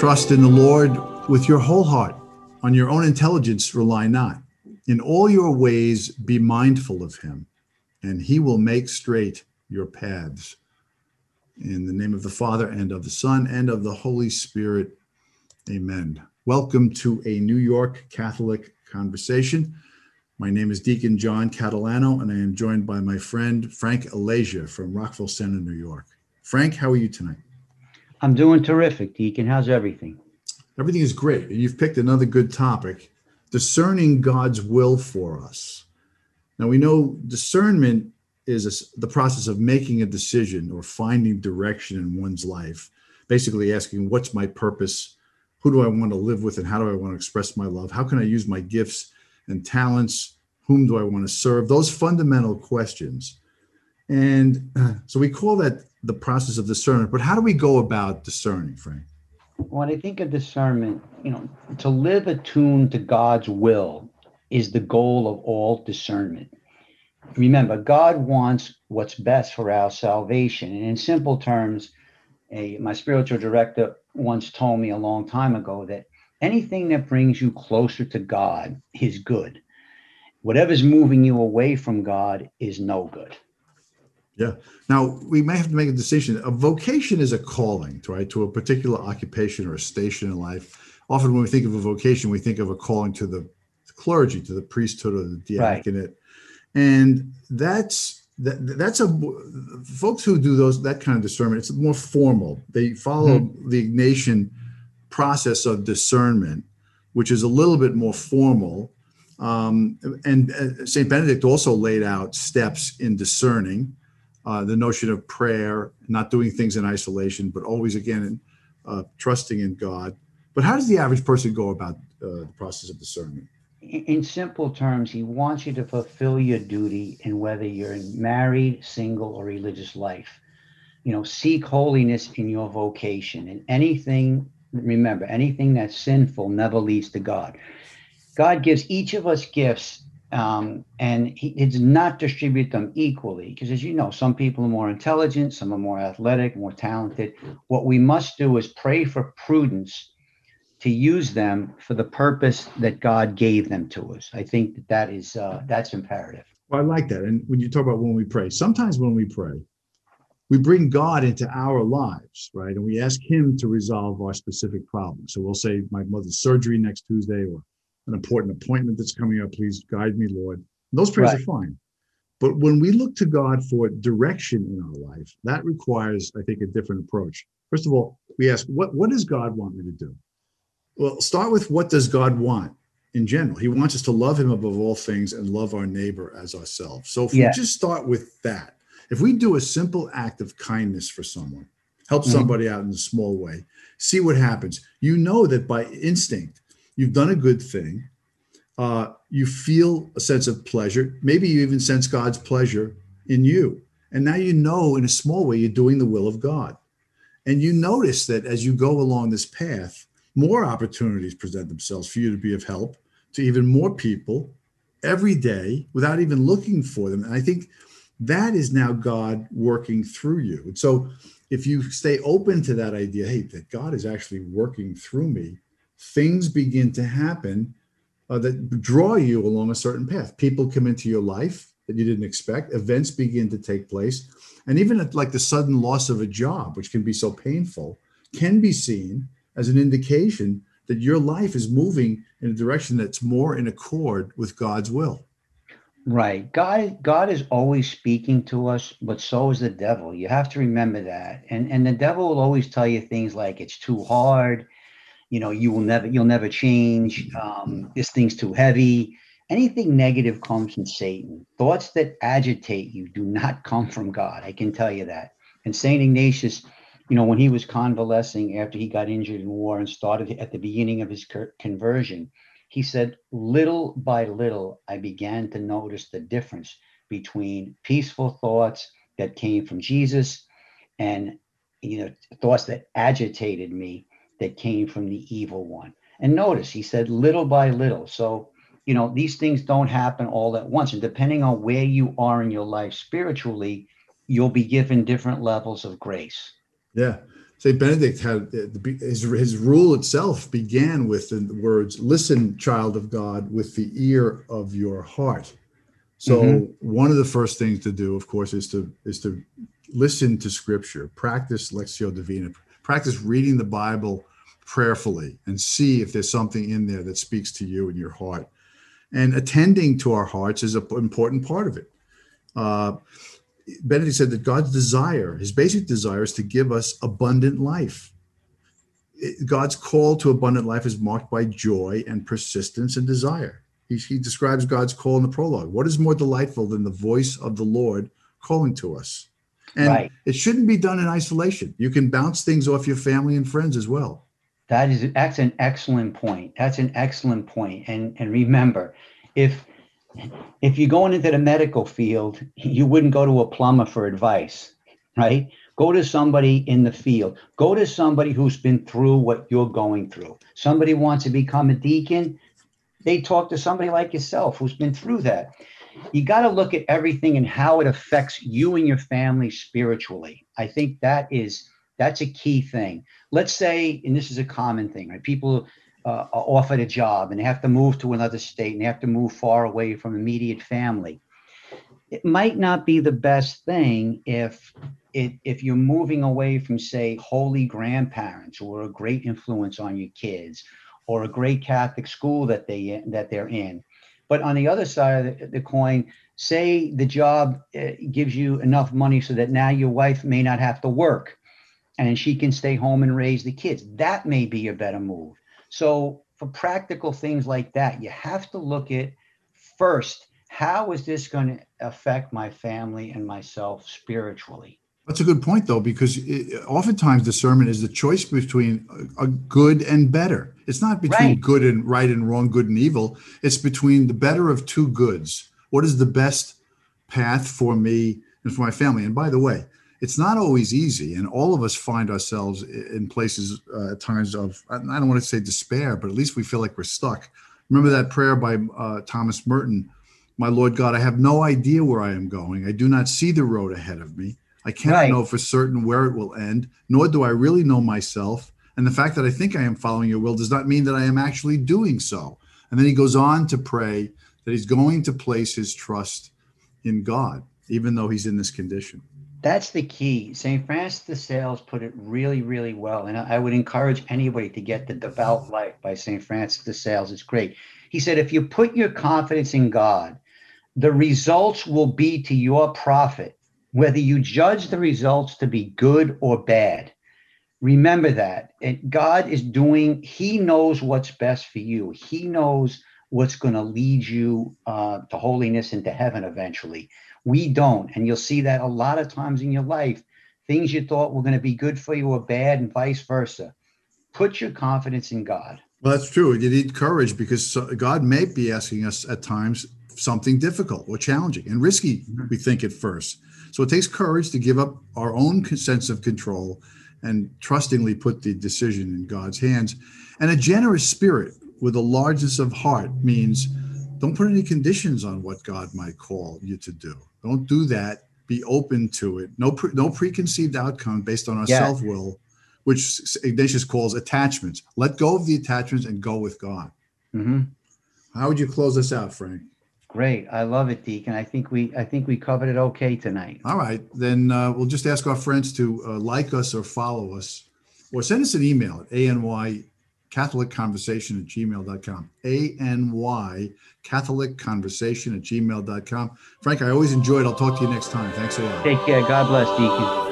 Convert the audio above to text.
Trust in the Lord with your whole heart. On your own intelligence, rely not. In all your ways, be mindful of him, and he will make straight your paths. In the name of the Father, and of the Son, and of the Holy Spirit. Amen. Welcome to a New York Catholic conversation. My name is Deacon John Catalano, and I am joined by my friend Frank Alasia from Rockville Centre, New York. Frank, how are you tonight? I'm doing terrific, Deacon. How's everything? Everything is great. You've picked another good topic discerning God's will for us. Now, we know discernment is the process of making a decision or finding direction in one's life, basically asking, What's my purpose? Who do I want to live with? And how do I want to express my love? How can I use my gifts and talents? Whom do I want to serve? Those fundamental questions. And uh, so we call that the process of discernment. But how do we go about discerning, Frank? When I think of discernment, you know, to live attuned to God's will is the goal of all discernment. Remember, God wants what's best for our salvation. And in simple terms, a, my spiritual director once told me a long time ago that anything that brings you closer to God is good. Whatever's moving you away from God is no good. Yeah. Now we may have to make a decision. A vocation is a calling, right, to a particular occupation or a station in life. Often, when we think of a vocation, we think of a calling to the clergy, to the priesthood or the diaconate, right. and that's that, that's a folks who do those that kind of discernment. It's more formal. They follow mm-hmm. the Ignatian process of discernment, which is a little bit more formal. Um, and uh, Saint Benedict also laid out steps in discerning uh, the notion of prayer, not doing things in isolation, but always again uh, trusting in God. But how does the average person go about uh, the process of discernment? In simple terms, he wants you to fulfill your duty in whether you're married, single, or religious life. You know, seek holiness in your vocation. And anything, remember, anything that's sinful never leads to God. God gives each of us gifts um, and he does not distribute them equally because as you know some people are more intelligent some are more athletic more talented. What we must do is pray for prudence to use them for the purpose that god gave them to us. I think that that is uh, that's imperative. Well i like that. And when you talk about when we pray sometimes when we pray we bring god into our lives right? And we ask him to resolve our specific problems. so we'll say my mother's surgery next tuesday or an important appointment that's coming up. Please guide me, Lord. And those prayers right. are fine. But when we look to God for direction in our life, that requires, I think, a different approach. First of all, we ask, what, what does God want me to do? Well, start with what does God want in general? He wants us to love him above all things and love our neighbor as ourselves. So if yeah. we just start with that, if we do a simple act of kindness for someone, help mm-hmm. somebody out in a small way, see what happens. You know that by instinct, you've done a good thing. Uh, you feel a sense of pleasure. Maybe you even sense God's pleasure in you. And now you know in a small way you're doing the will of God. And you notice that as you go along this path, more opportunities present themselves for you to be of help to even more people every day without even looking for them. And I think that is now God working through you. And so if you stay open to that idea, hey, that God is actually working through me, things begin to happen uh, that draw you along a certain path. People come into your life that you didn't expect, events begin to take place. And even like the sudden loss of a job, which can be so painful, can be seen as an indication that your life is moving in a direction that's more in accord with God's will. Right. God God is always speaking to us, but so is the devil. You have to remember that. And and the devil will always tell you things like it's too hard, you know you will never you'll never change um, this thing's too heavy. Anything negative comes from satan. Thoughts that agitate you do not come from god i can tell you that. And saint ignatius you know when he was convalescing after he got injured in war and started at the beginning of his conversion he said little by little i began to notice the difference between peaceful thoughts that came from jesus and you know thoughts that agitated me that came from the evil one. And notice he said little by little. So, you know, these things don't happen all at once. And depending on where you are in your life spiritually, you'll be given different levels of grace. Yeah. St. Benedict had his, his rule itself began with the words, Listen, child of God, with the ear of your heart. So mm-hmm. one of the first things to do, of course, is to is to listen to scripture, practice Lectio Divina, practice reading the Bible prayerfully and see if there's something in there that speaks to you in your heart. And attending to our hearts is an important part of it. Uh, Benedict said that God's desire, his basic desire, is to give us abundant life. God's call to abundant life is marked by joy and persistence and desire. He, he describes God's call in the prologue. What is more delightful than the voice of the Lord calling to us? And right. it shouldn't be done in isolation. You can bounce things off your family and friends as well. That is that's an excellent point. That's an excellent point. And and remember, if if you're going into the medical field, you wouldn't go to a plumber for advice, right? Go to somebody in the field. Go to somebody who's been through what you're going through. Somebody wants to become a deacon, they talk to somebody like yourself who's been through that. You got to look at everything and how it affects you and your family spiritually. I think that is that's a key thing. Let's say, and this is a common thing, right? People uh, are offered a job and they have to move to another state and they have to move far away from immediate family. It might not be the best thing if it, if you're moving away from, say, holy grandparents are a great influence on your kids, or a great Catholic school that they that they're in. But on the other side of the, coin, say the job uh, gives you enough money so that now your wife may not have to work, and she can stay home and raise the kids. That may be a better move. So for practical things like that, you have to look at first how is this going to affect my family and myself spiritually? That's a good point, though, because it, oftentimes discernment is the choice between a, a, good and better. It's not between right. good and right and wrong, good and evil. It's between the better of two goods. What is the best path for me and for my family? And by the way, it's not always easy and all of us find ourselves in places uh, at times of i don't want to say despair but at least we feel like we're stuck remember that prayer by uh, thomas merton my lord god i have no idea where i am going i do not see the road ahead of me i cannot right. know for certain where it will end nor do i really know myself and the fact that i think i am following your will does not mean that i am actually doing so and then he goes on to pray that he's going to place his trust in god even though he's in this condition that's the key. St. Francis de Sales put it really, really well. And I would encourage anybody to get The Devout Life by St. Francis de Sales. It's great. He said, if you put your confidence in God, the results will be to your profit, whether you judge the results to be good or bad. Remember that. And God is doing, He knows what's best for you. He knows what's going to lead you uh, to holiness and to heaven eventually. We don't. And you'll see that a lot of times in your life. Things you thought were going to be good for you are bad, and vice versa. Put your confidence in God. Well, that's true. You need courage because God may be asking us at times something difficult or challenging and risky, mm-hmm. we think at first. So it takes courage to give up our own sense of control and trustingly put the decision in God's hands. And a generous spirit with a largeness of heart means don't put any conditions on what God might call you to do. Don't do that. Be open to it. No, pre, no preconceived outcome based on our yeah. self will, which Ignatius calls attachments. Let go of the attachments and go with God. Mm-hmm. How would you close this out, Frank? Great, I love it, Deacon. I think we I think we covered it okay tonight. All right, then uh, we'll just ask our friends to uh, like us or follow us, or send us an email at any Catholic Conversation at gmail.com. A N Y Catholic Conversation at gmail.com. Frank, I always enjoyed. I'll talk to you next time. Thanks a lot. Take care. God bless, Deacon.